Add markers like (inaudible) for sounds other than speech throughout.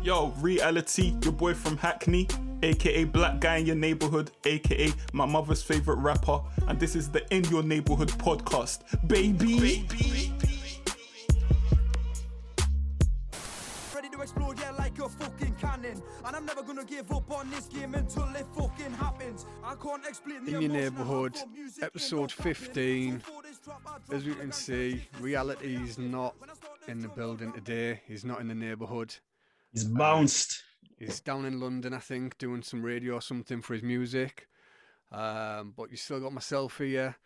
Yo, Reali-T, your boy from Hackney, aka Black Guy in Your Neighborhood, aka my mother's favorite rapper, and this is the In Your Neighborhood podcast. Baby! Baby. Ready to explode, yeah, like a fucking cannon. And I'm never gonna give up on this game until it fucking happens. I can't explain the In Your Neighbourhood, have for music episode 15. For this drop, I drop As you can see, Reali-T is not in the building today. He's not in the neighbourhood. He's bounced. He's down in London, I think, doing some radio or something for his music. Um, but you still got myself here.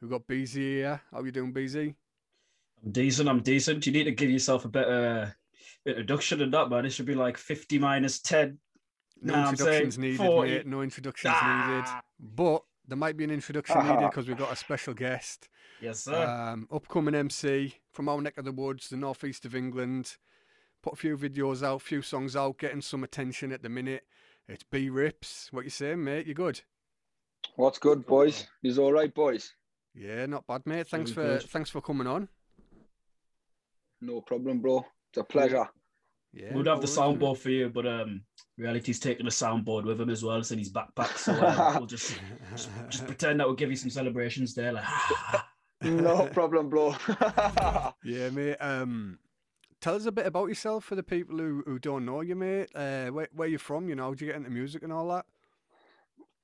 We've got Beezy here. How are you doing, Beezy? I'm decent. I'm decent. You need to give yourself a better introduction than that, man. It should be like 50 minus 10. No Nah, introductions needed, 40. mate. No introductions Ah. needed. But there might be an introduction needed (laughs) because we've got a special guest. Yes, sir. Um, upcoming MC from our neck of the woods, the northeast of England. Put a few videos out, few songs out, getting some attention at the minute. It's B Ripz. What you saying, mate? You good? What's good, boys? He's all right, boys. Yeah, not bad, mate. Thanks for good. thanks for coming on. No problem, bro. It's a pleasure. Yeah, We'd have the soundboard for you, but um, Reali-T's taking the soundboard with him as well. It's in his backpack, so uh, (laughs) we'll just just, just pretend that we'll give you some celebrations there. Like, (laughs) No problem, bro. (laughs) Yeah, mate. Um, tell us a bit about yourself for the people who, who don't know you, mate. Uh, where where you from? You know, how'd you get into music and all that?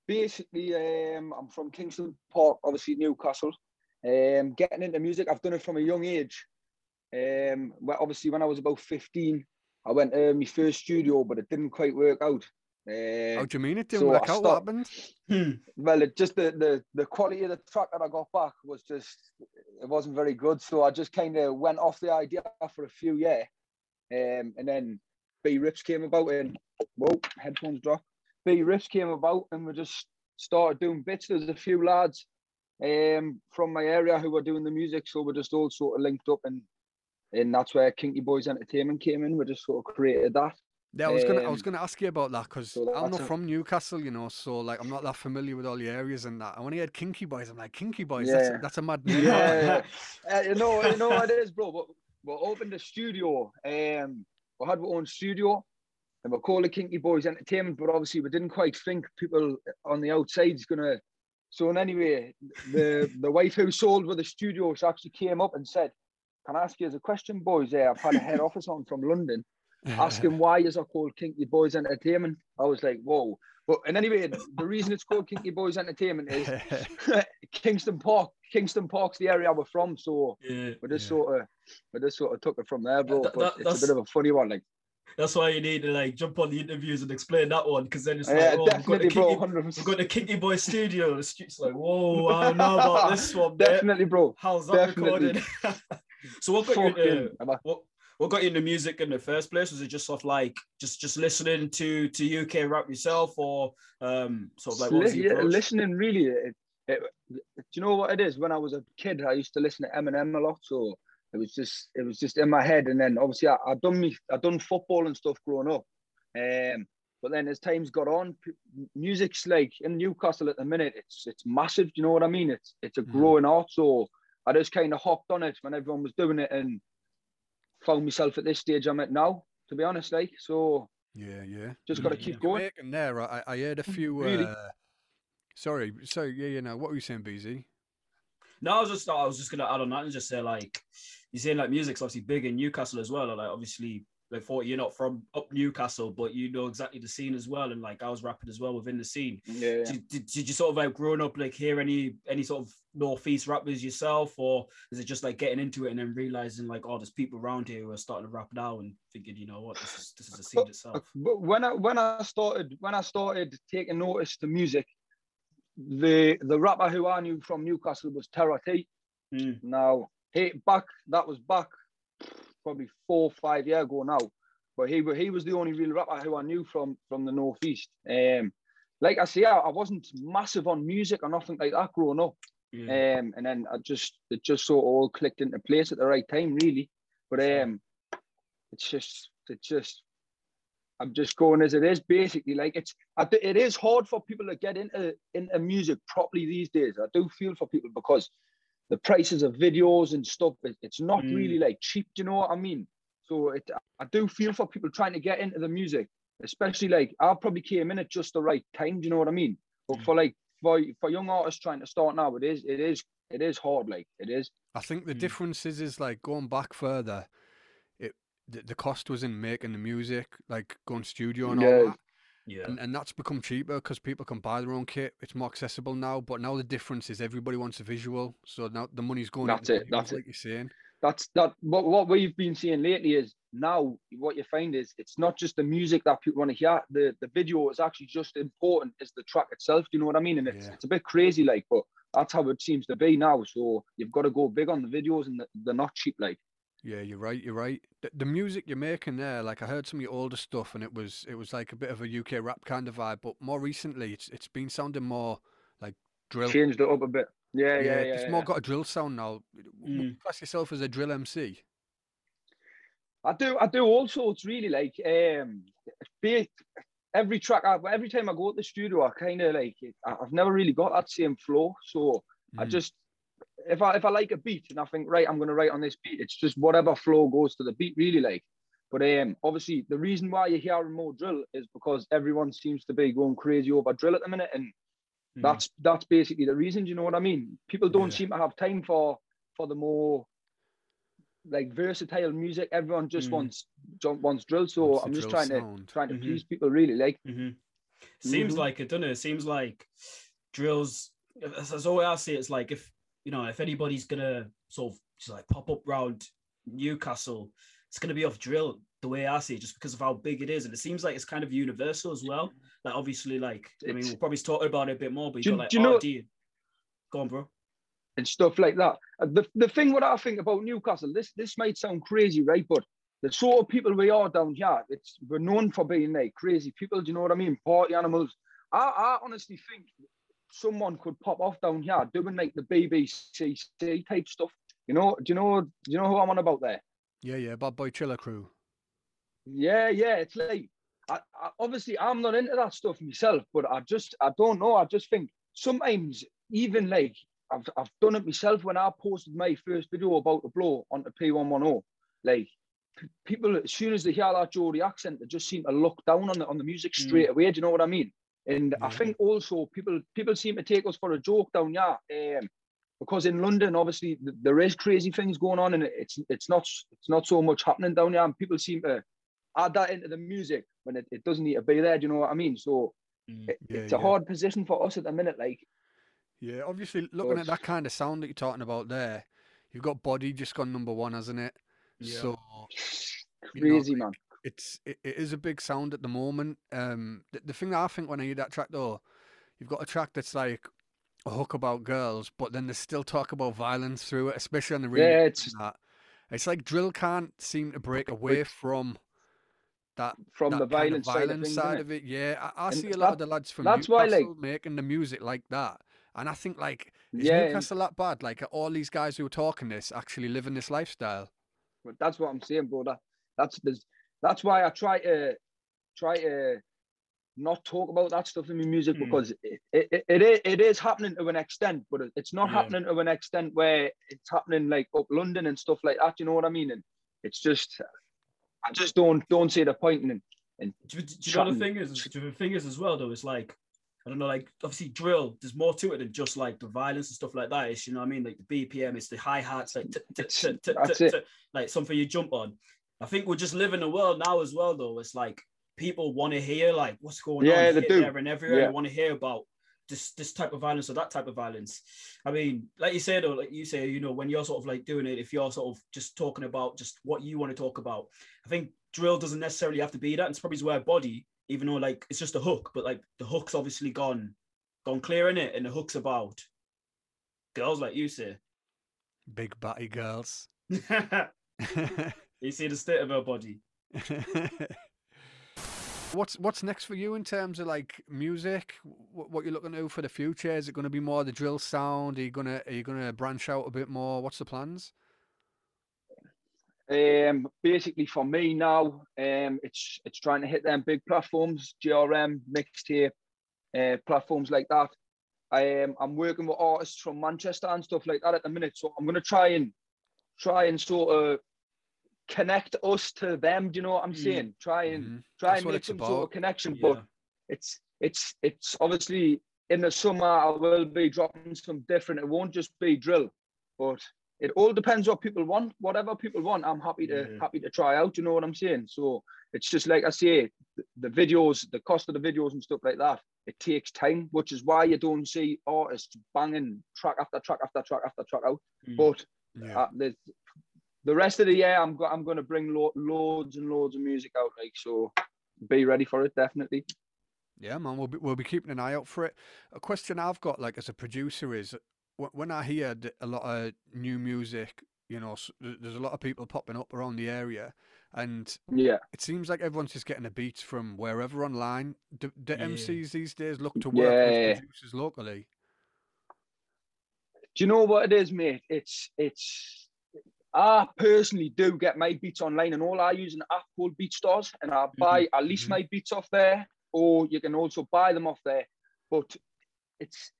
Basically, um, I'm from Kingston Park, obviously Newcastle. Um, getting into music, I've done it from a young age. Um, well, obviously, when I was about 15, I went to my first studio, but it didn't quite work out. Uh, How do you mean it didn't so work I out? What happened? hmm, well, it just the, the the quality of the track that I got back was just it wasn't very good. So I just kind of went off the idea for a few years, um, and then B Ripz came about, and whoa, headphones dropped. B Ripz came about, and we just started doing bits. There's a few lads um, from my area who were doing the music, so we're just all sort of linked up, and and that's where Kinky Boyz Entertainment came in. We just sort of created that. Yeah, I was gonna I was Um, gonna ask you about that because so I'm not a- from Newcastle, you know, so like I'm not that familiar with all the areas and that. And when he had Kinky Boyz, I'm like Kinky Boyz. Yeah. That's that's a mad (laughs) name. yeah, uh, you know, you know what it is, bro. But we opened a studio. Um, we had our own studio, and we called it Kinky Boyz Entertainment. But obviously, we didn't quite think people on the outside is gonna. So, and anyway, the the wife who sold with the studio, she actually came up and said, "Can I ask you as a question, boys? Yeah, I've had a head office on from London asking (laughs) why is it called Kinky Boyz Entertainment." I was like, "Whoa!" But and anyway, the reason it's called Kinky Boyz Entertainment is (laughs) (laughs) Kingston Park. Kingston Park's the area we're from, so yeah. we just Yeah. sort of we just sort of took it from there, bro. That- but it's that's- a bit of a funny one, like That's why you need to like jump on the interviews and explain that one because then it's like, yeah, oh, we've got, definitely, the bro, Kinky, hundred we've got percent, the Kinky Boy studio. The street's like, whoa, I don't know about this one, definitely, bro. How's that Definitely. recorded? so what got you Fucking, into, am I- what what got you into music in the first place? Was it just sort of like just just listening to to UK rap yourself, or um sort of like what was yeah, listening really. It, it, do you know what it is? When I was a kid, I used to listen to Eminem a lot, so it was just it was just in my head. And then obviously, I, I done me I done football and stuff growing up. Um, but then as times got on, music's like in Newcastle at the minute. It's it's massive. Do you know what I mean? It's it's a Mhm. growing art. So I just kind of hopped on it when everyone was doing it and found myself at this stage I'm at now. To be honest, like so, Yeah, yeah. just got to keep You're going. making there. I, I heard a few. Really? Uh, sorry, so yeah, you know what were you saying, Beezy? No, I was just I was just gonna add on that and just say like you're saying like music's obviously big in Newcastle as well. and, Like obviously for you're not from up Newcastle, but you know exactly the scene as well. And like I was rapping as well within the scene. Yeah, yeah. Did, did, did you sort of like growing up like hear any any sort of northeast rappers yourself, or is it just like getting into it and then realizing like oh there's people around here who are starting to rap now and thinking you know what this is this is a scene (laughs) itself. But when I when I started when I started taking notice to music, the the rapper who I knew from Newcastle was Terra T. Mm. Now hey back that was back probably four or five years ago now, but he he was the only real rapper who I knew from from the northeast. Um, like I say, I, I wasn't massive on music or nothing like that growing up. Yeah. Um, and then I just it just sort of all clicked into place at the right time, really. But um, it's just it's just I'm just going as it is, basically. Like it's I, it is hard for people to get into into music properly these days. I do feel for people because the prices of videos and stuff, it, it's not Mm. really like cheap. Do you know what I mean? So it, I do feel for people trying to get into the music, especially like I probably came in at just the right time. Do you know what I mean? But Mm. for like for for young artists trying to start now, it is it is it is hard. Like it is. I think the Mm. difference is, is like going back further. It the, the cost was in making the music, like going studio and all that, Yeah. and, and that's become cheaper because people can buy their own kit. It's more accessible now. But now the difference is everybody wants a visual, so now the money's going. That's it, that's it. you're saying. That's that. What what we've been seeing lately is now what you find is it's not just the music that people want to hear. The the video is actually just important as the track itself. Do you know what I mean? And it's Yeah. it's a bit crazy, like, but that's how it seems to be now. So you've got to go big on the videos, and they're not cheap. Like Yeah, you're right. You're right. The, the music you're making there, like I heard some of your older stuff, and it was it was like a bit of a UK rap kind of vibe. But more recently, it's it's been sounding more like drill. changed it up a bit. Yeah, yeah, yeah. it's yeah. more got a drill sound now. Mm. class yourself as a drill MC? I do, I do all sorts really. Like, um, be every track, I, every time I go to the studio, I kind of like, I- I've never really got that same flow. So I Mm. just, if I if I like a beat and I think right, I'm gonna write on this beat. It's just whatever flow goes to the beat, really. Like, but um, obviously the reason why you're hearing more drill is because everyone seems to be going crazy over drill at the minute, and Mm. that's that's basically the reason. Do you know what I mean? People don't Yeah. seem to have time for for the more like versatile music. Everyone just Mm. wants jump wants drill. So Wants I'm just trying to trying to Mhm. please people really. Like hmm Seems Mhm. like it, doesn't it? It seems like drills. The way I see. It's like if you know if anybody's gonna sort of just like pop up round Newcastle, it's gonna be off drill. The way I see it, just because of how big it is, and it seems like it's kind of universal as well. Like obviously, like I mean, we'll probably talk about it a bit more, but Do you got like do you know- RD. Go on, bro. and stuff like that. The the thing what I think about Newcastle, this this might sound crazy, right? But the sort of people we are down here, it's we're known for being like crazy people. Do you know what I mean? Party animals. I, I honestly think someone could pop off down here doing like the BBC type stuff. You know? Do you know? Do you know who I'm on about there? Yeah, yeah, Bad Boy Chiller Crew. Yeah, yeah. It's like I, I, obviously I'm not into that stuff myself, but I just I don't know. I just think sometimes even like I've I've done it myself when I posted my first video about the blow onto P110. Like p- people as soon as they hear that Geordie accent, they just seem to look down on the on the music Mm. straight away. Do you know what I mean? And I think also people people seem to take us for a joke down here. Um, because in London, obviously, th- there is crazy things going on, and it's it's not it's not so much happening down here, and people seem to add that into the music when it, it doesn't need to be there. Do you know what I mean? So Mm. it, Yeah, it's a yeah. hard position for us at the minute. Like, Yeah, obviously looking at that kind of sound that you're talking about there, you've got Body just gone number one, hasn't it? Yeah. So (sighs) You know, crazy man. It's it, it is a big sound at the moment. Um, the, the thing that I think when I hear that track though, you've got a track that's like a hook about girls, but then they still talk about violence through it, especially on the remix. Yeah, it's that. It's like drill can't seem to break away from that from that the kind of violence, side of things. side of it. Yeah, I, I see a lot that- of the lads from that's why, Newcastle like- making the music like that, and I think like is Yeah, Newcastle that bad? Like all these guys who are talking this actually living this lifestyle? But that's what I'm saying, bro. That, that's there's, that's why I try to try to not talk about that stuff in my music Mm. because it, it, it, is, it is happening to an extent, but it's not Yeah. happening to an extent where it's happening like up London and stuff like that. You know what I mean? And it's just, I just don't don't see the point in. in Do, you- do you know the thing is? Do the thing is as well though? It's like I don't know, like obviously drill. There's more to it than just like the violence and stuff like that. It's you know what I mean, like the BPM. It's the hi hats, like t- t- t- like something you jump on. I think we just live in a world now as well though. It's like people want to hear like what's going Yeah, on they here, do. there and everywhere. Yeah. They want to hear about this this type of violence or that type of violence. I mean, like you said, though, like you say, you know, when you're sort of like doing it, if you're sort of just talking about just what you want to talk about, I think drill doesn't necessarily have to be that. It's probably where body, even though like it's just a hook, but like the hook's obviously gone, gone clear in it, and the hook's about girls like you say. Big batty girls. (laughs) (laughs) (laughs) you see the state of her body. (laughs) what's what's next for you in terms of like music? What, what you're looking to do for the future? Is it going to be more the drill sound? Are you gonna are you gonna branch out a bit more? What's the plans? Um, basically for me now, um, it's it's trying to hit them big platforms, GRM, mixtape, uh, platforms like that. I am I'm working with artists from Manchester and stuff like that at the minute, so I'm gonna try and try and sort of connect us to them. Do you know what I'm Mm. saying? Try and Mhm. try That's and make some sort of connection. Yeah. But it's it's it's obviously in the summer I will be dropping some different. It won't just be drill, but it all depends what people want. Whatever people want, I'm happy to Yeah. happy to try out. You know what I'm saying? So it's just like I say, the, the videos, the cost of the videos and stuff like that. It takes time, which is why you don't see artists banging track after track after track after track out. Mm. But Yeah. uh, the, the rest of the year, I'm go- I'm going to bring lo- loads and loads of music out. Like so, be ready for it. Definitely. Yeah, man, we'll be, we'll be keeping an eye out for it. A question I've got, like as a producer, is when I hear a lot of new music, you know, there's a lot of people popping up around the area, and Yeah. it seems like everyone's just getting a beat from wherever online. Do, do Yeah. MCs these days look to work Yeah. with producers locally? Do you know what it is, mate? It's it's. I personally do get my beats online, and all I use an app called BeatStars, and I buy at least mhm. my beats off there, or you can also buy them off there. But it's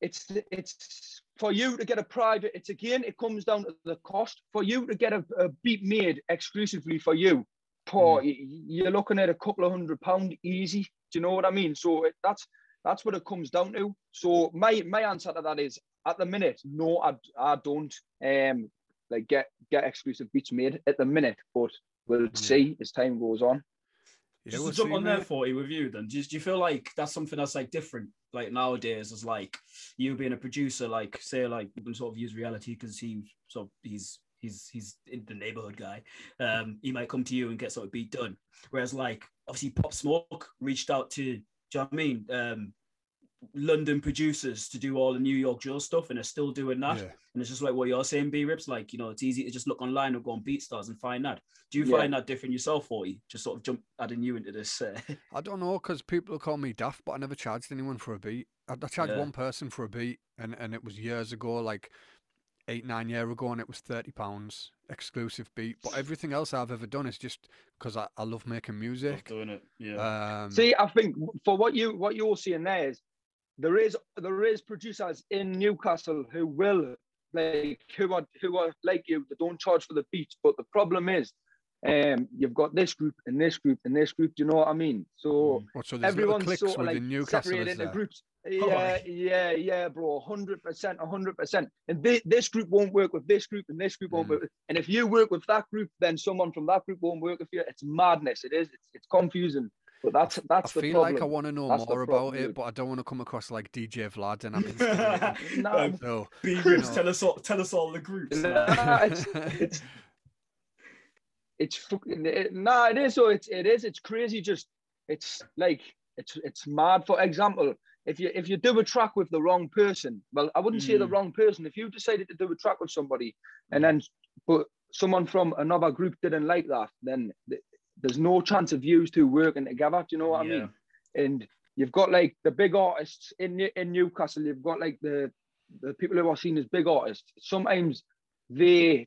it's it's for you to get a private. It's again, it comes down to the cost for you to get a, a beat made exclusively for you. For y- you're looking at a couple of hundred pound easy. Do you know what I mean? So it, that's that's what it comes down to. So my my answer to that is at the minute, no, I, I don't um like get get exclusive beats made at the minute, but we'll see as time goes on. Yeah, Just we'll to jump see, on there, mate. forty with you. Then, do you, do you feel like that's something that's like different, like nowadays, as like you being a producer, like say, like you can sort of use Reali-T because he sort of he's he's he's in the neighborhood guy. Um, he might come to you and get sort of beat done. Whereas, like obviously, Pop Smoke reached out to, do you know what I mean? Um, London producers to do all the New York drill stuff, and they're still doing that. Yeah. And it's just like what you're saying, B Ripz. Like, you know, it's easy to just look online or go on BeatStars and find that. Do you Yeah. find that different yourself, 40? Just sort of jump adding you into this. Uh, (laughs) I don't know because people call me daft, but I never charged anyone for a beat. I, I charged Yeah. one person for a beat, and, and it was years ago, like eight nine year ago, and it was thirty pounds exclusive beat. But everything else I've ever done is just because I, I love making music. doing it. Yeah. Um, See, I think for what you what you're seeing there is there is there is producers in Newcastle who will like who are who are like you that don't charge for the beats, but the problem is um you've got this group and this group and this group. Do you know what I mean? So what, so everyone's sort of like Newcastle, separated into groups. Yeah, yeah, yeah, bro. hundred percent, hundred percent. And thi- this group won't work with this group, and this group won't Mm. work. With, and if you work with that group, then someone from that group won't work with you. It's madness. It is. It's, it's confusing. But that's I that's the I feel problem. like I want to know That's more about problem, it, but I don't want to come across like DJ Vlad and I'm (laughs) instigating. No, so (laughs) B Ripz, No. tell us all tell us all the groups. Nah, it's, it's it's fucking it, nah it is so it's it is it's crazy just it's like it's it's mad for example if you if you do a track with the wrong person well i wouldn't say the Mm. wrong person if you decided to do a track with somebody and then but someone from another group didn't like that then th- there's no chance of you two working together do you know what i mean and you've got like the big artists in in Newcastle. You've got like the the people who are seen as big artists. Sometimes they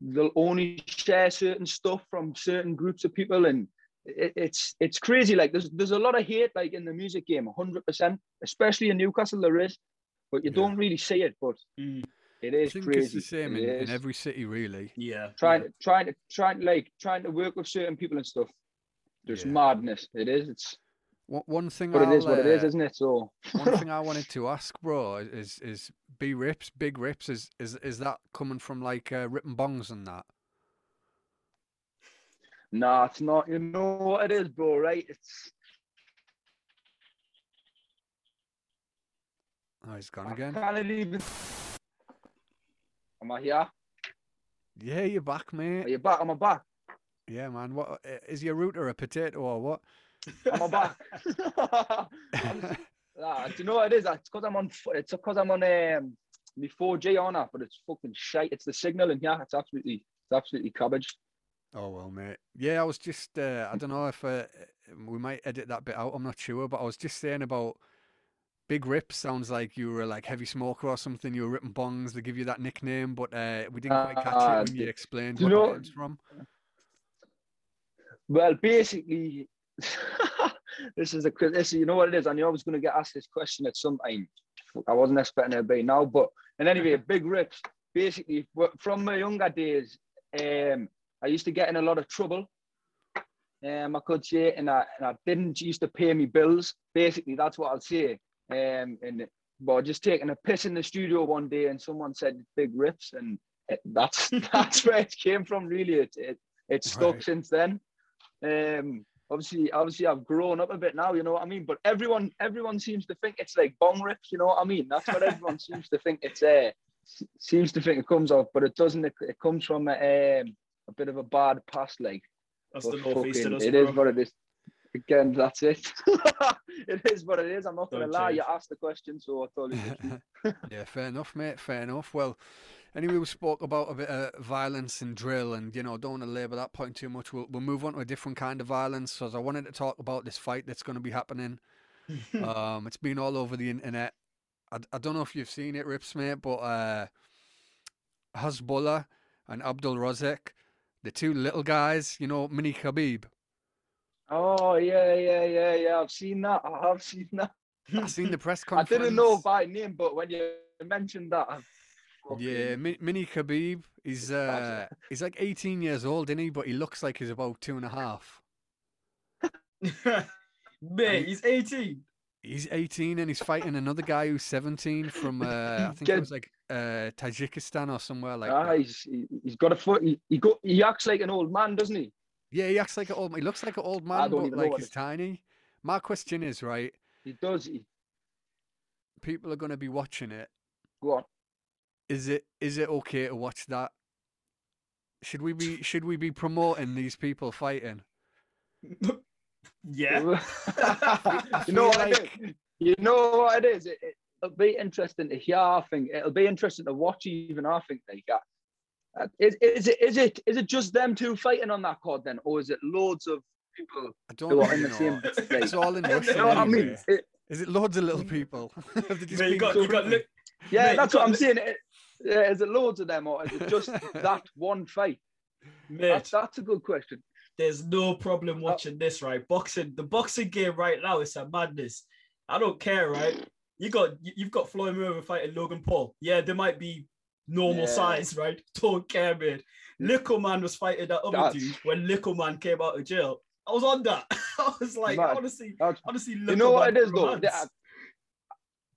they'll only share certain stuff from certain groups of people, and it, it's it's crazy. Like there's there's a lot of hate like in the music game, hundred percent, especially in Newcastle. There is, but you Yeah. don't really see it. But Mm. It I think crazy. it's the same It in, in every city, really. Yeah. trying yeah. trying to trying to like trying to work with certain people and stuff. There's Yeah. madness. It is. It's One, one thing, but it is I'll, what it is, uh, isn't it? So One thing I (laughs) wanted to ask, bro, is is B rips, big rips, is is is that coming from like uh, ripping bongs and that? Nah, it's not. You know what it is, bro, right? It's Oh, he's gone I again. Am I here? Yeah, you're back, mate. Are you back? I'm I back? Yeah, man. What is uh, is your router a potato or what? Am I back? I'm- (laughs) Nah, do you know what it is? It's because I'm on. It's because I'm on um, my 4G on that, but it's fucking shite. It's the signal in here. It's absolutely, it's absolutely cabbage. Oh well, mate. Yeah, I was just. Uh, I don't know if uh, we might edit that bit out. I'm not sure, but I was just saying about big Rip Sounds like you were like heavy smoker or something. You were ripping bongs. They give you that nickname, but uh, we didn't quite catch Ah, it when you explained you know- it comes from. Well, basically, (laughs) this is a this. You know what it is, and you're always going to get asked this question at some time. I wasn't expecting it to be now, but and anyway, (laughs) big rips. Basically, from my younger days, um, I used to get in a lot of trouble. Um, I could say, and I, and I didn't used to pay me bills. Basically, that's what I'll say. Um, and but just taking a piss in the studio one day, and someone said big rips, and it, that's (laughs) that's where it came from. Really, it it, it stuck Right. since then. Um, obviously, obviously, I've grown up a bit now. You know what I mean? But everyone everyone seems to think it's like bong rips. You know what I mean? That's what everyone (laughs) seems to think it's. Uh, seems to think it comes off, but it doesn't. It, it comes from a, um, a bit of a bad past, like. That's the northeast in fucking- It is what it is. Again, that's it. (laughs) it is what it is. I'm not gonna lie. You asked the question, so I you. (laughs) yeah, fair enough, mate. Fair enough. Well, anyway, we spoke about a bit of violence and drill, and you know, don't want to labour that point too much. We'll we'll move on to a different kind of violence. So, I wanted to talk about this fight that's going to be happening. (laughs) um, it's been all over the internet. I, I don't know if you've seen it, Rips, mate, but uh, Hasbulla and Abdu Rozik, the two little guys, you know, Mini Khabib. Oh yeah, yeah, yeah, yeah. I've seen that. (laughs) I have seen that. I've seen the press conference. (laughs) I didn't know by name, but when you mentioned that, I've Yeah, Mini Khabib. He's (laughs) uh, he's like 18 years old, isn't he? But he looks like he's about two and a half. Mate, he's 18. He's 18 and he's fighting another guy who's 17 from uh, I think Get- it was like uh, Tajikistan or somewhere like ah, that. he's he, he's got a foot. He, he go. He acts like an old man, doesn't he? Yeah, he acts like an old. He looks like an old I man, don't but even like he's it- tiny. My question is, right? He does. He, People are going to be watching it. go on. Is it is it okay to watch that? Should we be (laughs) should we be promoting these people fighting? (laughs) Yeah. (laughs) you know feel what like- it is? You know what it is? It, it, it'll be interesting to hear. I think it'll be interesting to watch. Even I think they that. Uh, Is, is it is it is it just them two fighting on that card then, or is it loads of people I don't who are in the know. same? Like, It's all in (laughs) you know what I mean? anyway. It- Is it loads of little people? (laughs) Have Mate, you got, you got, look, yeah, Mate, you that's got what I'm li- saying. It, yeah, is it loads of them, or is it just (laughs) that one fight? mate, That's, that's a good question. there's no problem watching this, right? Boxing, the boxing game right now is a madness. I don't care, right? You got you- you've got Floyd Mayweather fighting Logan Paul. Yeah, they might be normal Yeah. size, right? (laughs) Don't care, man. Little man was fighting that other That's- dude when Little man came out of jail. I was on that. (laughs) I was like, Mad. honestly, That's- honestly, you know what it is though. romance.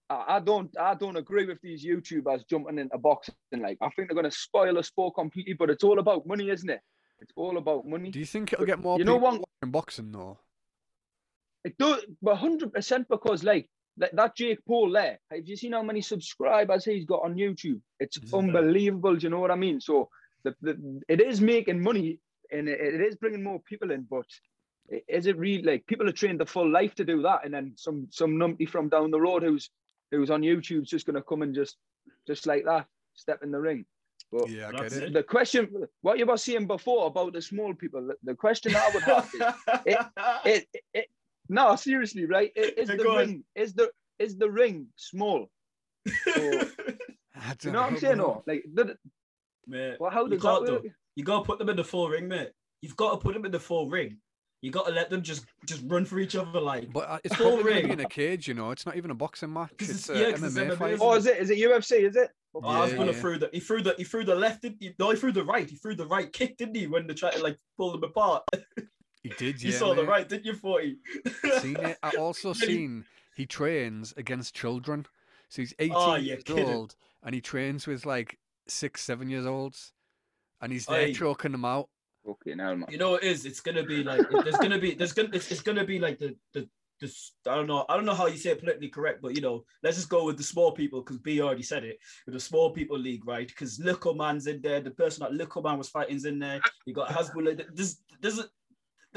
I, I I don't I don't agree with these YouTubers jumping into boxing. Like I think they're gonna spoil the sport completely. But it's all about money, isn't it? It's all about money. Do you think it'll get more You know people what? watching boxing though? It does, but hundred percent because like, like that Jake Paul there. Have you seen how many subscribers he's got on YouTube? It's Isn't unbelievable. Do you know what I mean? So the, the it is making money and it, it is bringing more people in, but is it really like people are trained the full life to do that, and then some some numpty from down the road who's who's on YouTube's just gonna come and just just like that step in the ring. But Yeah, I get it. it. the question, what you were saying before about the small people, the, the question I would have is (laughs) it, it, it, no, seriously, right? I- Is the go on. ring is the is the ring small? I (laughs) You don't know what I'm saying? bro. No, like, did, mate, well, how you does can't that do. work? You gotta put them in the full ring, mate. You've got to put them in the full ring. You got to let them just just run for each other like. But uh, it's Full probably going to be ring. in a cage, you know. It's not even a boxing match. It's, it's- a yeah, 'cause it's MMA, MMA, fight. isn't Oh, is it? Is it UFC? Is it? Oh, I was gonna yeah. through the he threw the he threw the left did he, no he threw the right he threw the right kick didn't he when they tried to like pull them apart (laughs) He did, you yeah. saw the right didn't you forty seen it. I also (laughs) seen he trains against children. So he's 18 Oh, you're years kidding. old and he trains with like six, seven years olds. And he's there Aye. choking them out. Okay, now man. you know it is it's gonna be like there's gonna be there's gonna it's, it's gonna be like the the this I don't know I don't know how you say it politically correct but you know let's just go with the small people because B already said it with the small people league right because Little Man's in there the person that Little Man was fighting's in there you got Hasbulla there's there's a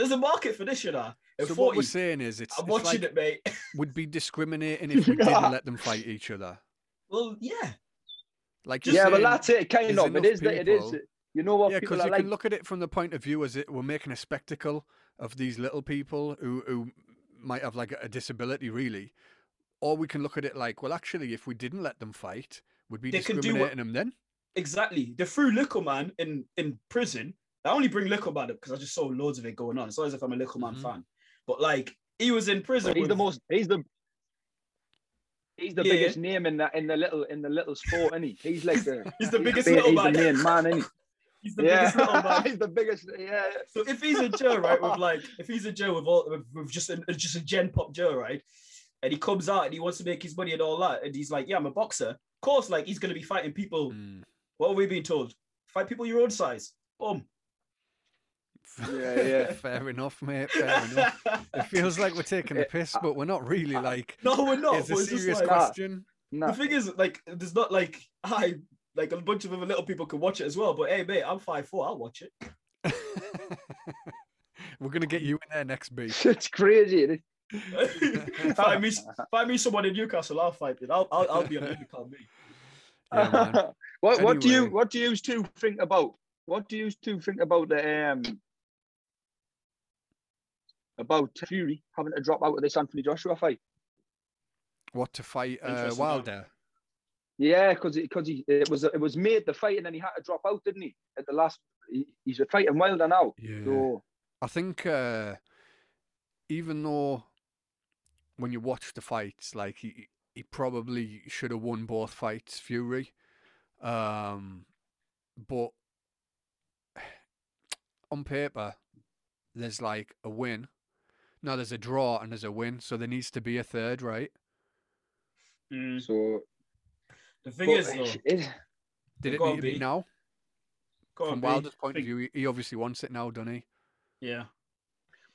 there's a market for this you know at So 40 what we're saying is it's, I'm it's watching like it mate (laughs) would be discriminating if we didn't let them fight each other. well yeah Like you're Yeah, but that's it. Kind of. It enough is. The, it is. You know what Yeah, people because you like. can look at it from the point of view as it we're making a spectacle of these little people who who might have like a disability, really, or we can look at it like, well, actually, if we didn't let them fight, would be They discriminating what- them then? Exactly. They threw Little Man in in prison. I only bring Little Man up because I just saw loads of it going on. It's not as if I'm a Little Man Mhm. fan, but like he was in prison. He's the most. He's the. He's the Yeah. biggest name in that in the little in the little sport, isn't he? He's like the. (laughs) He's the biggest the, little he's man. the main man, isn't he? (laughs) He's the yeah, biggest little man. (laughs) he's the biggest. Yeah, So if he's a Joe, right, with like, if he's a Joe with all, with, with just a just a Gen Pop Joe, right, and he comes out and he wants to make his money and all that, and he's like, yeah, I'm a boxer. Of course, like he's gonna be fighting people. Mm. What are we being told? Fight people your own size. Boom. Yeah, yeah. (laughs) Fair enough, mate. Fair enough. It feels like we're taking the (laughs) piss, but we're not really. Like, no, we're not. it's a it's just serious like, question. no. the thing is, like, there's not like I like a bunch of other little people can watch it as well. But hey, mate, I'm five four. I'll watch it. (laughs) we're gonna get you in there next beat. It's crazy. isn't find me, find me someone in Newcastle. I'll fight it. I'll, I'll, I'll be on it. You can't be. Yeah, man. it? what What do you What do you two think about? What do you two think about the um about Fury having to drop out of this Anthony Joshua fight? What to fight uh, Interesting, yeah. Wilder? Yeah, because because he it was it was made the fight and then he had to drop out, didn't he? At the last, he, he's fighting Wilder now. Yeah. So I think uh, even though when you watch the fights, like he he probably should have won both fights, Fury. Um, but (sighs) on paper, there's like a win. No, there's a draw and there's a win, so there needs to be a third, right? Mm. so The thing is, though, it- Did it need to be be. now? From B. Wilder's point of view, he- he obviously wants it now, doesn't he? yeah.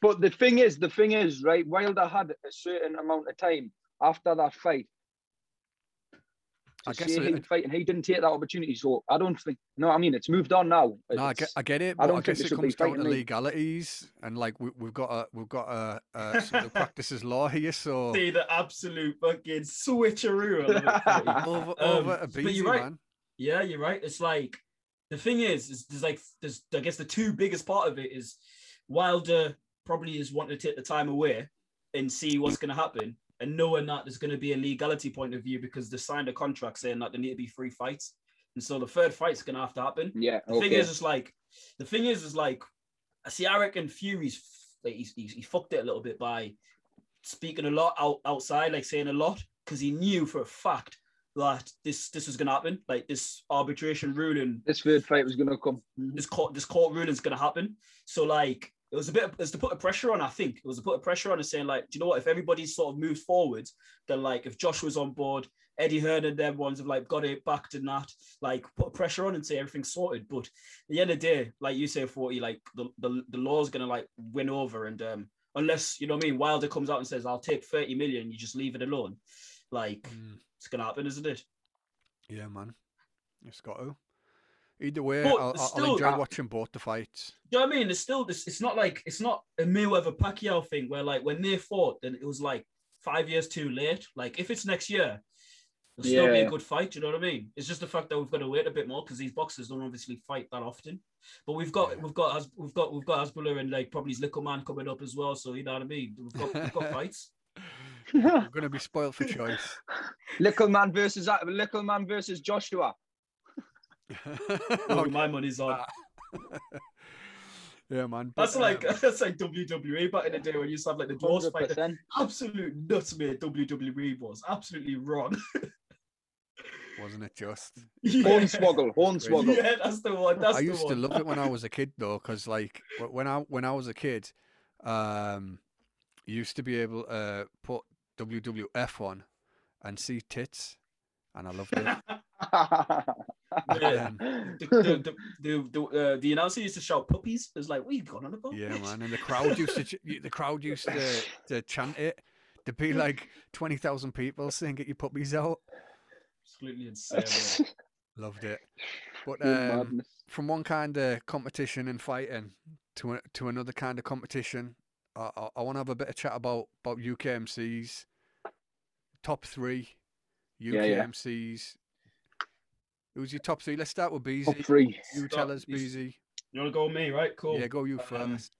But the thing is, the thing is, right? Wilder had a certain amount of time after that fight. To I guess say it- he fight, and he didn't take that opportunity. So I don't think. No, I mean it's moved on now. No, I get, I get it, I but I, don't think guess they it comes down to fighting me. legalities, and like we, we've got a we've got a, a sort of practices law here, so (laughs) See the absolute fucking switcheroo. I love it, Freddie. over Um, over a but you're right. man. Yeah, you're right. It's like the thing is, is there's like there's I guess the two biggest part of it is Wilder probably is wanting to take the time away and see what's going to happen, and knowing that there's going to be a legality point of view because they signed a contract saying that there need to be three fights, and so the third fight's going to have to happen. yeah. The Okay. thing is, it's like the thing is, is like I see. I reckon Fury's like he's, he's, he fucked it a little bit by speaking a lot out, outside, like saying a lot, because he knew for a fact that this this was gonna happen. Like this arbitration ruling, this third fight was gonna come. this court this court ruling is gonna happen. So like it was a bit of, it was to put a pressure on. I think it was to put a pressure on and saying like, do you know what? If everybody sort of moves forward, then like if Josh was on board. Eddie Hearn and them ones have like got it backed and that, like put pressure on and say everything's sorted. But at the end of the day, like you say, 40, like the, the, the law's gonna like win over. And um unless you know what I mean, Wilder comes out and says, I'll take 30 million, you just leave it alone. Like Mm, it's gonna happen, isn't it? yeah, man, it's got to. Either way, I'll, I'll- I'll still, enjoy uh, watching both the fights. Do you know what I mean? It's still this. It's not like it's not a Mayweather Pacquiao thing where like when they fought, then it was like five years too late. Like if it's next year, it'll still be a good fight. Do you know what I mean? It's just the fact that we've got to wait a bit more because these boxers don't obviously fight that often. But we've got Yeah. we've got Has- we've got we've got Hasbulla and like probably his little man coming up as well. So you know what I mean? We've got we've got (laughs) fights. We're gonna be spoiled for choice. (laughs) Little man versus little man versus Joshua. (laughs) Oh, my money's on. (laughs) yeah, man. That's but, like um, (laughs) that's like WWE back in the day when you used to have like the dwarves fight. 100%. Absolute nuts, mate. WWE was absolutely wrong. wasn't it just? Yeah. Hornswoggle, Hornswoggle. Yeah, that's the one. That's I the used to love it when I was a kid though, because like when I when I was a kid, um, you used to be able to uh, put WWF on and see tits, and I loved it. (laughs) The, the, the, the, uh, the announcer used to shout puppies. It was like, you going on about? yeah, man, and the (laughs) crowd used to the crowd used to to chant it. There'd be (laughs) like twenty thousand people saying "Get your puppies out." Absolutely insane. Loved it. But um, from one kind of competition and fighting to a, to another kind of competition, I, I, I want to have a bit of chat about about UKMCs. Top three Yeah, yeah. UKMCs. Who's your top three? Let's start with Top three. You Start- tell us, you BZ. You want to go with me, right? Cool. Yeah, go you Um, first.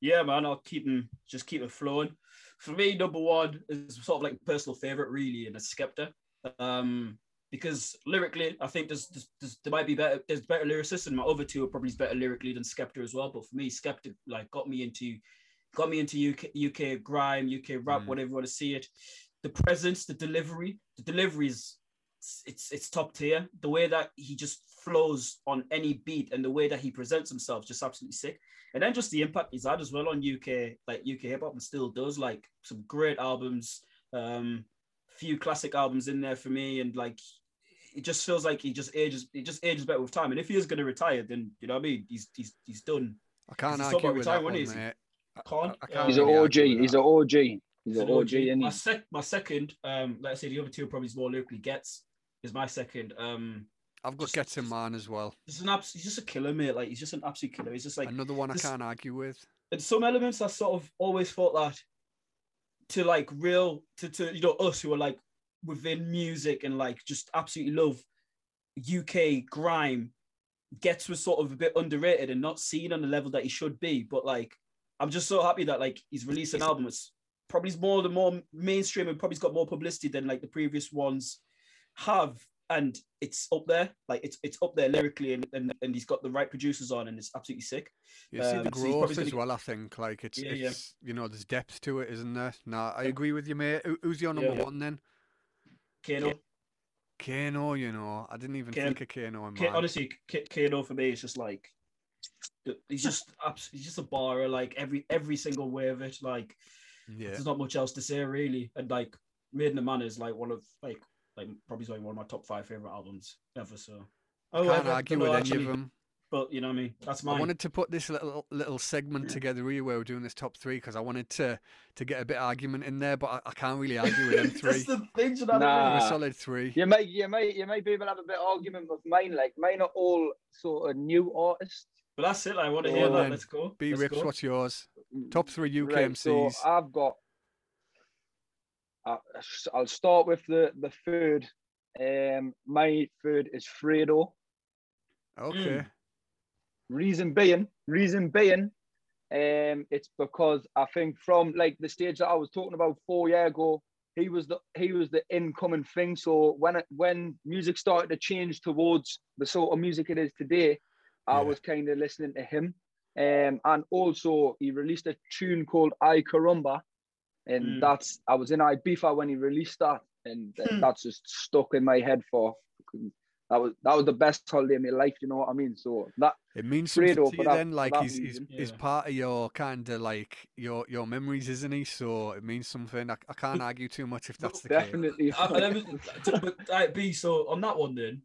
Yeah, man, I'll keep them, just keep it flowing. For me, number one is sort of like personal favorite, really, and it's Skepta. Um, because lyrically, I think there's, there's, there's there might be better there's better lyricists, and my other two are probably better lyrically than Skepta as well. But for me, Skepta like got me into got me into UK UK grime, UK rap, Mm. whatever you want to see it. The presence, the delivery, the delivery is it's it's it's top tier. The way that he just flows on any beat and the way that he presents himself, just absolutely sick. And then just the impact he's had as well on UK, like UK hip hop, and still does like some great albums. Um, few classic albums in there for me, and like it just feels like he just ages, he just ages better with time. And if he is going to retire, then you know what I mean. He's he's he's done. I can't He's argue about with that retiring, one, is he? mate. Can't. I can't He's really an argue OG. He's an OG. He's He's an an OG, and My sec, my second, um, let's say the other two are probably more locally Ghetts is my second. Um, I've got just- Ghetts in mine as well. just an abs- he's just a killer, mate. Like he's just an absolute killer. He's just like Another one I can't argue with. in some elements I sort of always thought that to like real to to you know us who are like within music and like just absolutely love UK grime Ghetts was sort of a bit underrated and not seen on the level that he should be. But like I'm just so happy that like he's released an album. It's probably more the more mainstream and probably got more publicity than like the previous ones have. And it's up there, like it's it's up there lyrically, and, and, and he's got the right producers on, and it's absolutely sick. You see Um, the so probably growth as gonna- well. I think like it's Yeah, yeah. it's you know there's depth to it, isn't there? Nah, I agree with you, mate. Who's your number yeah. one then? Kano, Kano, you know, I didn't even Kano- think of Kano in mine. honestly, Kano for me is just like he's just he's just a barer. Like every every single way of it. Like yeah, there's not much else to say really. And like Made in the Manor is like one of like like probably like one of my top five favorite albums ever. So I oh, can't ever, argue with actually, any of them. But you know what I mean. That's I wanted to put this little little segment together here where we're doing this top three because I wanted to to get a bit of argument in there, but I, I can't really argue with them (laughs) three. That's the thing, you know what I Nah. A solid three. You may, you may, you may be able to have a bit of argument with mine. Like mine are all sort of new artists. But that's it. I want to hear on that. then. Let's go. B Let's Rips, go. what's yours? Mm, top three UKMCs. Right, so I've got. I- I'll start with the the third. Um, my third is Fredo. okay. Reason being, reason being, um, it's because I think from like the stage that I was talking about four years ago, he was the he was the incoming thing. So when it, when music started to change towards the sort of music it is today, I Yeah. was kind of listening to him. Um, and also he released a tune called I Carumba, and Mm. that's I was in Ibiza when he released that, and Hmm. that's just stuck in my head for. That was that was the best holiday of my life. You know what I mean? So that It means something to you that- then, like he's, he's, reason. he's part of your kind of like your your memories, isn't he? So it means something. I, I can't argue too much if that's the case. definitely. I, I but uh, B, so on that one then,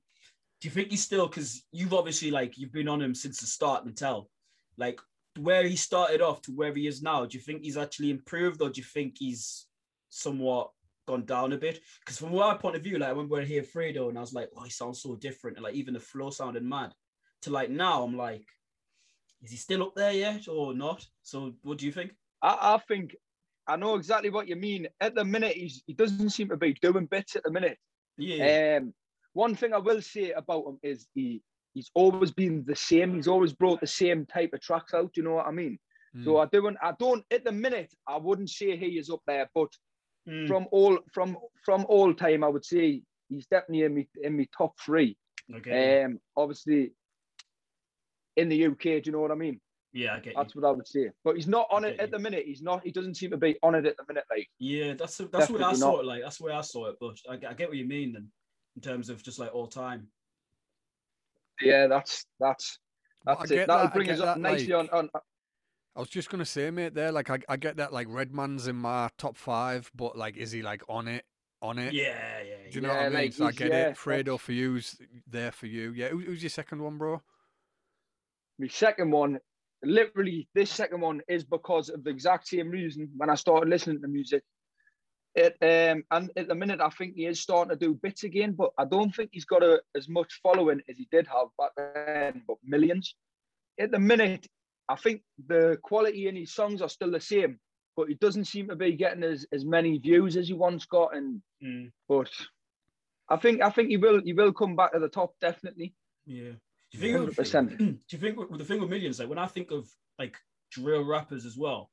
do you think he's still because you've obviously like you've been on him since the start and tell, like where he started off to where he is now, do you think he's actually improved or do you think he's somewhat gone down a bit? Because from my point of view, like I remember when I hear Fredo and I was like, oh, he sounds so different, and like even the flow sounded mad. To like now, I'm like, is he still up there yet or not? So what do you think? I, I think I know exactly what you mean. At the minute, he's he doesn't seem to be doing bits at the minute. Yeah, Um, one thing I will say about him is he he's always been the same. He's always brought the same type of tracks out. You know what I mean? So Mm. I don't I don't at the minute I wouldn't say he is up there, but Mm, from all from from all time I would say he's definitely in me in me top three. okay. Um, obviously in the UK, do you know what I mean? yeah, I get you. That's what I would say. But he's not on it get at you. the minute. He's not. He doesn't seem to be on it at the minute. Like Yeah, that's that's the way I saw not. it. Like that's the way I saw it. But I, get- I get what you mean then, in terms of just like all time. Yeah, that's that's that's get it. That'll that, I bring get us up that, nicely like- on, on. I was just gonna say, mate, there, like I, I get that like Redman's in my top five, but like is he like on it? On it? Yeah, yeah. Do you know Yeah, what I mean? like, so I get yeah, it. Fredo for you's there for you. Yeah. Who, who's your second one, bro? My second one, literally, this second one is because of the exact same reason. When I started listening to music, it um and at the minute I think he is starting to do bits again, but I don't think he's got a, as much following as he did have back then, but millions. At the minute, I think the quality in his songs are still the same, but he doesn't seem to be getting as, as many views as he once got. And Mm, but I think I think he will he will come back to the top definitely. yeah. Do you think? Hundred percent. (clears throat) Do you think with, with the thing with millions? Like when I think of like drill rappers as well,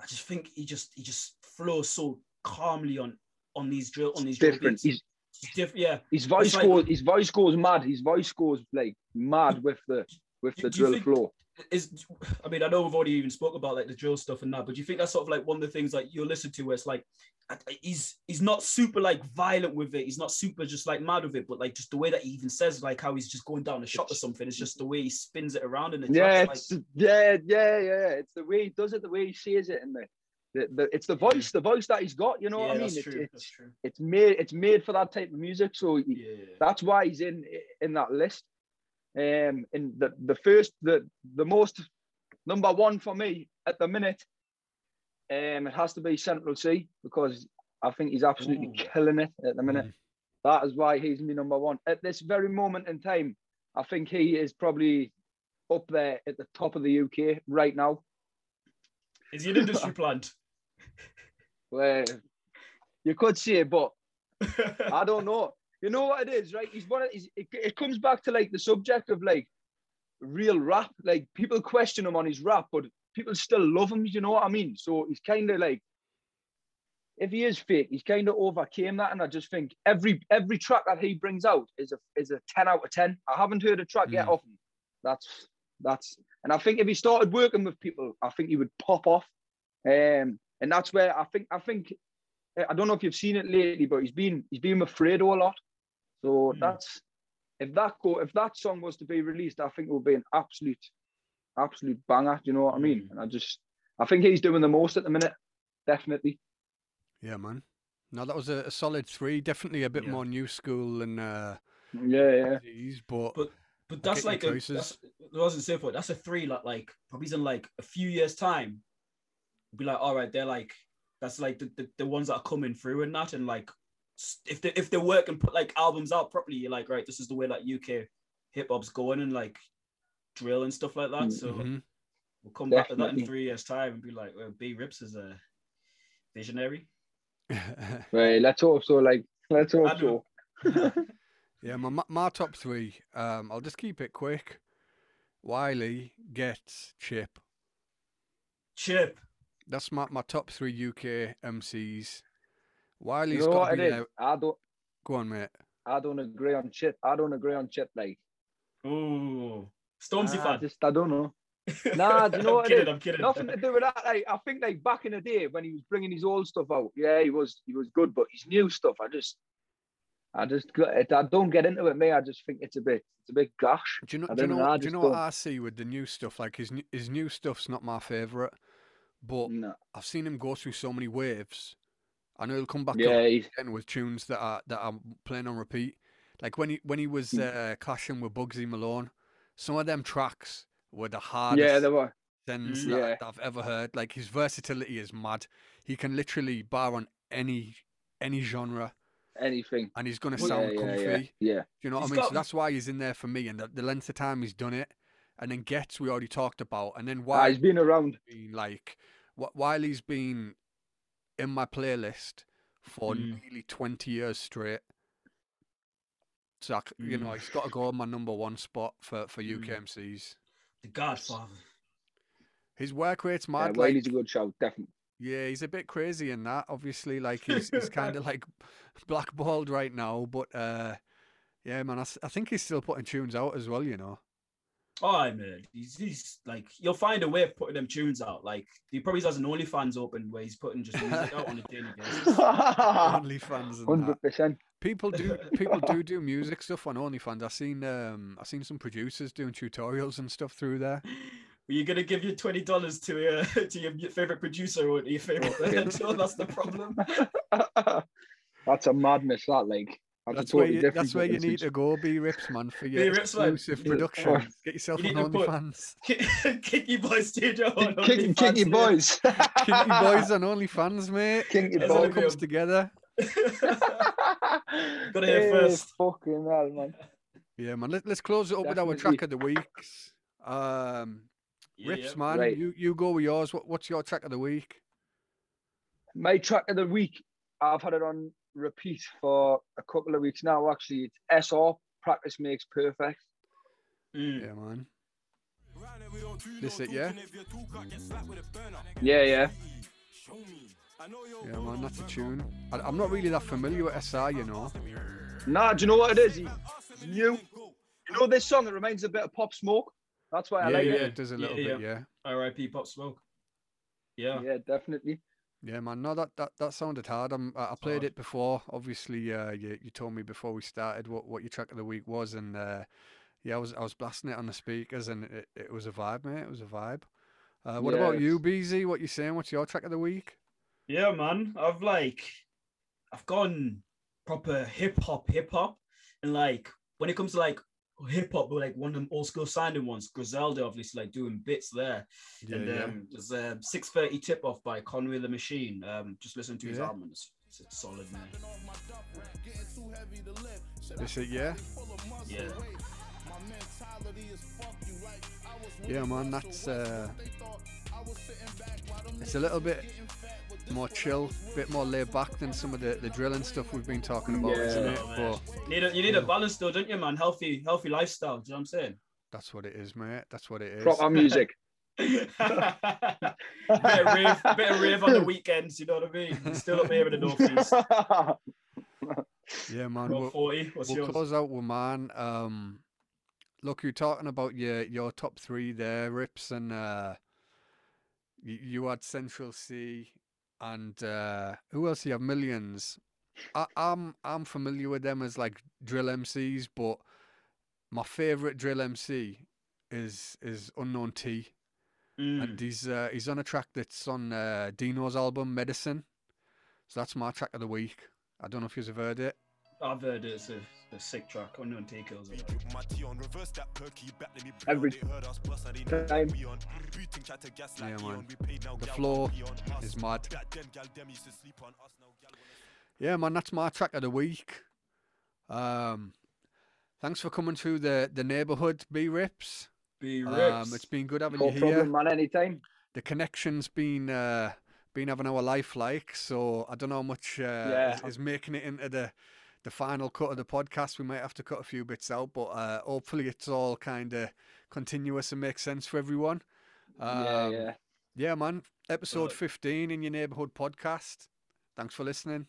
I just think he just he just flows so calmly on on these drill on these drill Different. It's different. Yeah. his voice like- goes his voice goes mad. His voice goes like mad with the with Do- the do drill think- flow. is I mean I know we've already even spoke about like the drill stuff and that, but do you think that's sort of like one of the things like you'll listen to where it's like he's he's not super like violent with it, he's not super just like mad with it, but like just the way that he even says like how he's just going down a shot or something, it's just the way he spins it around and the Yeah, it's yeah, yeah, yeah. It's the way he does it, the way he says it, and the, the, the it's the voice, the voice that he's got. You know like, what I mean? that's It's, true, it's that's true. it's made it's made for that type of music, so he- Yeah. that's why he's in in that list. Um, in the the first the the most number one for me at the minute, um, it has to be Central Cee because I think he's absolutely Ooh. killing it at the minute. Mm. That is why he's my number one at this very moment in time. I think he is probably up there at the top of the UK right now. Is he an (laughs) industry plant? Where you could say, but I don't know. You know what it is, right? He's one of he's, it, it comes back to like the subject of like real rap. Like people question him on his rap, but people still love him. You know what I mean? So he's kind of like, if he is fake, he's kind of overcame that. And I just think every every track that he brings out is a is a ten out of ten. I haven't heard a track yet Mm. off him. That's that's, and I think if he started working with people, I think he would pop off. Um, and that's where I think I think I don't know if you've seen it lately, but he's been he's been with Fredo a lot. So Hmm. that's if that go if that song was to be released, I think it would be an absolute absolute banger. Do you know what I mean? Hmm. And I just I think he's doing the most at the minute. Definitely. Yeah, man. No, that was a, a solid three. Definitely a bit Yeah. more new school and uh, Yeah, yeah. these, but, But- But that's like a, choices. that's, I wasn't saying for it. That's a three. Like, like probably in like a few years' time, be like, all right, they're like, that's like the, the, the ones that are coming through and that, and like, if they if they work and put like albums out properly, you're like, right, this is the way that UK hip hop's going and like drill and stuff like that. So Mhm. we'll come back to that in three years' time and be like, well, B Ripz is a visionary. (laughs) Right, let's hope so. Like let's I hope so. (laughs) yeah, my, my my top three. Um, I'll just keep it quick. Wiley Ghetts Chip. Chip. That's my, my top three UK MCs. You Wiley's know got what to be is? there. I don't Go on, mate. I don't agree on Chip. I don't agree on Chip. Like oh, Stormzy I fan. just I don't know. (laughs) Nah, do you know I'm what kidding, is? I'm kidding. Nothing to do with that. Like, I think like back in the day when he was bringing his old stuff out, yeah, he was he was good, but his new stuff, I just, I just, got- I don't get into it. Me, I just think it's a bit, it's a bit gosh. Do you know? Do you know? know, do you know what don't- I see with the new stuff? Like his his new stuff's not my favorite, but No. I've seen him go through so many waves. I know he'll come back Yeah, again with tunes that are that I'm playing on repeat. Like when he when he was Mm. uh, clashing with Bugsy Malone, some of them tracks were the hardest yeah, they were. sends Mm. that, Yeah. that I've ever heard. Like his versatility is mad. He can literally bar on any any genre, Anything. and he's gonna Well, sound yeah, comfy. yeah, yeah, yeah. Do you know what He's I mean? got- So that's why he's in there for me, and the, the length of time he's done it, and then Ghetts we already talked about, and then Ah, why he's been around. been like wh- while he's been in my playlist for Mm. nearly 20 years straight. So I c you know, Mm. he's got to go on my number one spot for for UK Mm. MCs. The Godfather. His work rate's Yeah, mad. well, like, he's a good shout, definitely. yeah, he's a bit crazy in that. Obviously, like he's he's (laughs) kind of like blackballed right now, but uh, yeah, man, I think he's still putting tunes out as well. You know. Oh man, he's, he's like you'll find a way of putting them tunes out. Like he probably has an OnlyFans open where he's putting just music out on a daily (laughs) basis. OnlyFans. Hundred percent. People do people do do music stuff on OnlyFans. I've seen um I seen some producers doing tutorials and stuff through there. Were you gonna give your twenty dollars to uh, (laughs) to your favorite producer or your favorite band? so that's the problem. (laughs) That's a madness. That like. That's, That's where you, that's where you need to go. B Ripz man for your B Ripz, man. exclusive Yeah. production. Get yourself You on need to put- OnlyFans. Kinky Boy Studio on kick, OnlyFans, kinky mate. boys. (laughs) Kinky Boyz on OnlyFans, mate. Kinky It all boys. comes together. (laughs) Gotta hear Hey, first. Fucking hell, man. Yeah, man. Let, let's close it up with our track of the weeks. Um, Yeah, rips, yeah. man. Right. You you go with yours. What, what's your track of the week? My track of the week, I've had it on repeat for a couple of weeks now. Actually, it's SR. Practice makes perfect. Mm. Yeah, man. This it, yeah. Yeah, yeah. Yeah, man. That's a tune. I, I'm not really that familiar with SR, you know. Nah, do you know what it is? He's new. You know this song? It reminds a bit of Pop Smoke. That's why I yeah, like yeah, it. Yeah, it does a Yeah, little bit, yeah. R.I.P. Pop Smoke. Yeah. Yeah, definitely. Yeah, man. No, that that, that sounded hard. I'm, I played hard. it before. Obviously, uh, you you told me before we started what, what your track of the week was, and uh, yeah, I was I was blasting it on the speakers, and it, it was a vibe, mate. It was a vibe. Uh, what about you, Beezy? What you saying? What's your track of the week? Yeah, man. I've like, I've gone proper hip hop, hip hop, and like when it comes to like hip hop, but like one of them old school sounding ones, Griselda obviously like doing bits there. Yeah, and yeah. um, there's a 6:30 tip off by Conway the Machine. Um, just listen to his Yeah. album. It's, it's, it's solid, man. This it, yeah. Yeah. Yeah, man. That's uh, it's a little bit more chill, a bit more laid back than some of the, the drilling stuff we've been talking about, isn't it? Oh, But. You need a, you need a balance though, don't you, man? Healthy, healthy lifestyle. Do you know what I'm saying? that's what it is, mate. That's what it is. Proper music. (laughs) (laughs) bit of rave, bit of rave on the weekends. You know what I mean? Still up here in the northeast. (laughs) Yeah, man. We'll, 40. What's we'll yours? close out with man. Um, look, you're talking about your your top three there, Rips, and uh, you, you had Central Cee, and uh, who else? You have Millions. I, I'm I'm familiar with them as like drill MCs, but my favorite drill MC is is Unknown T, Mm. and he's uh, he's on a track that's on uh, Deno's album Medicine. So that's my track of the week. I don't know if you've heard it. I've heard it. It's a, a sick track. Unknown T kills it. Every time. Yeah, man. The floor is mad. Yeah, man, that's my track of the week. Um, thanks for coming to the the neighbourhood, B Ripz. B Um, Rips. it's been good having No you here. No problem, man. Anytime. The connection's been uh, been having our life like, so I don't know how much uh, Yeah. is, is making it into the the final cut of the podcast. We might have to cut a few bits out, but uh, hopefully it's all kind of continuous and makes sense for everyone. yeah, Um, yeah. Yeah, man. Episode Right. 15 in your neighborhood podcast. Thanks for listening.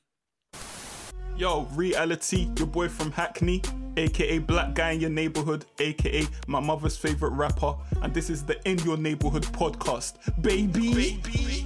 Yo, Reali-T, your boy from Hackney, aka Black Guy in Your Neighborhood, aka my mother's favorite rapper, and this is the In Your Neighborhood podcast, baby. baby.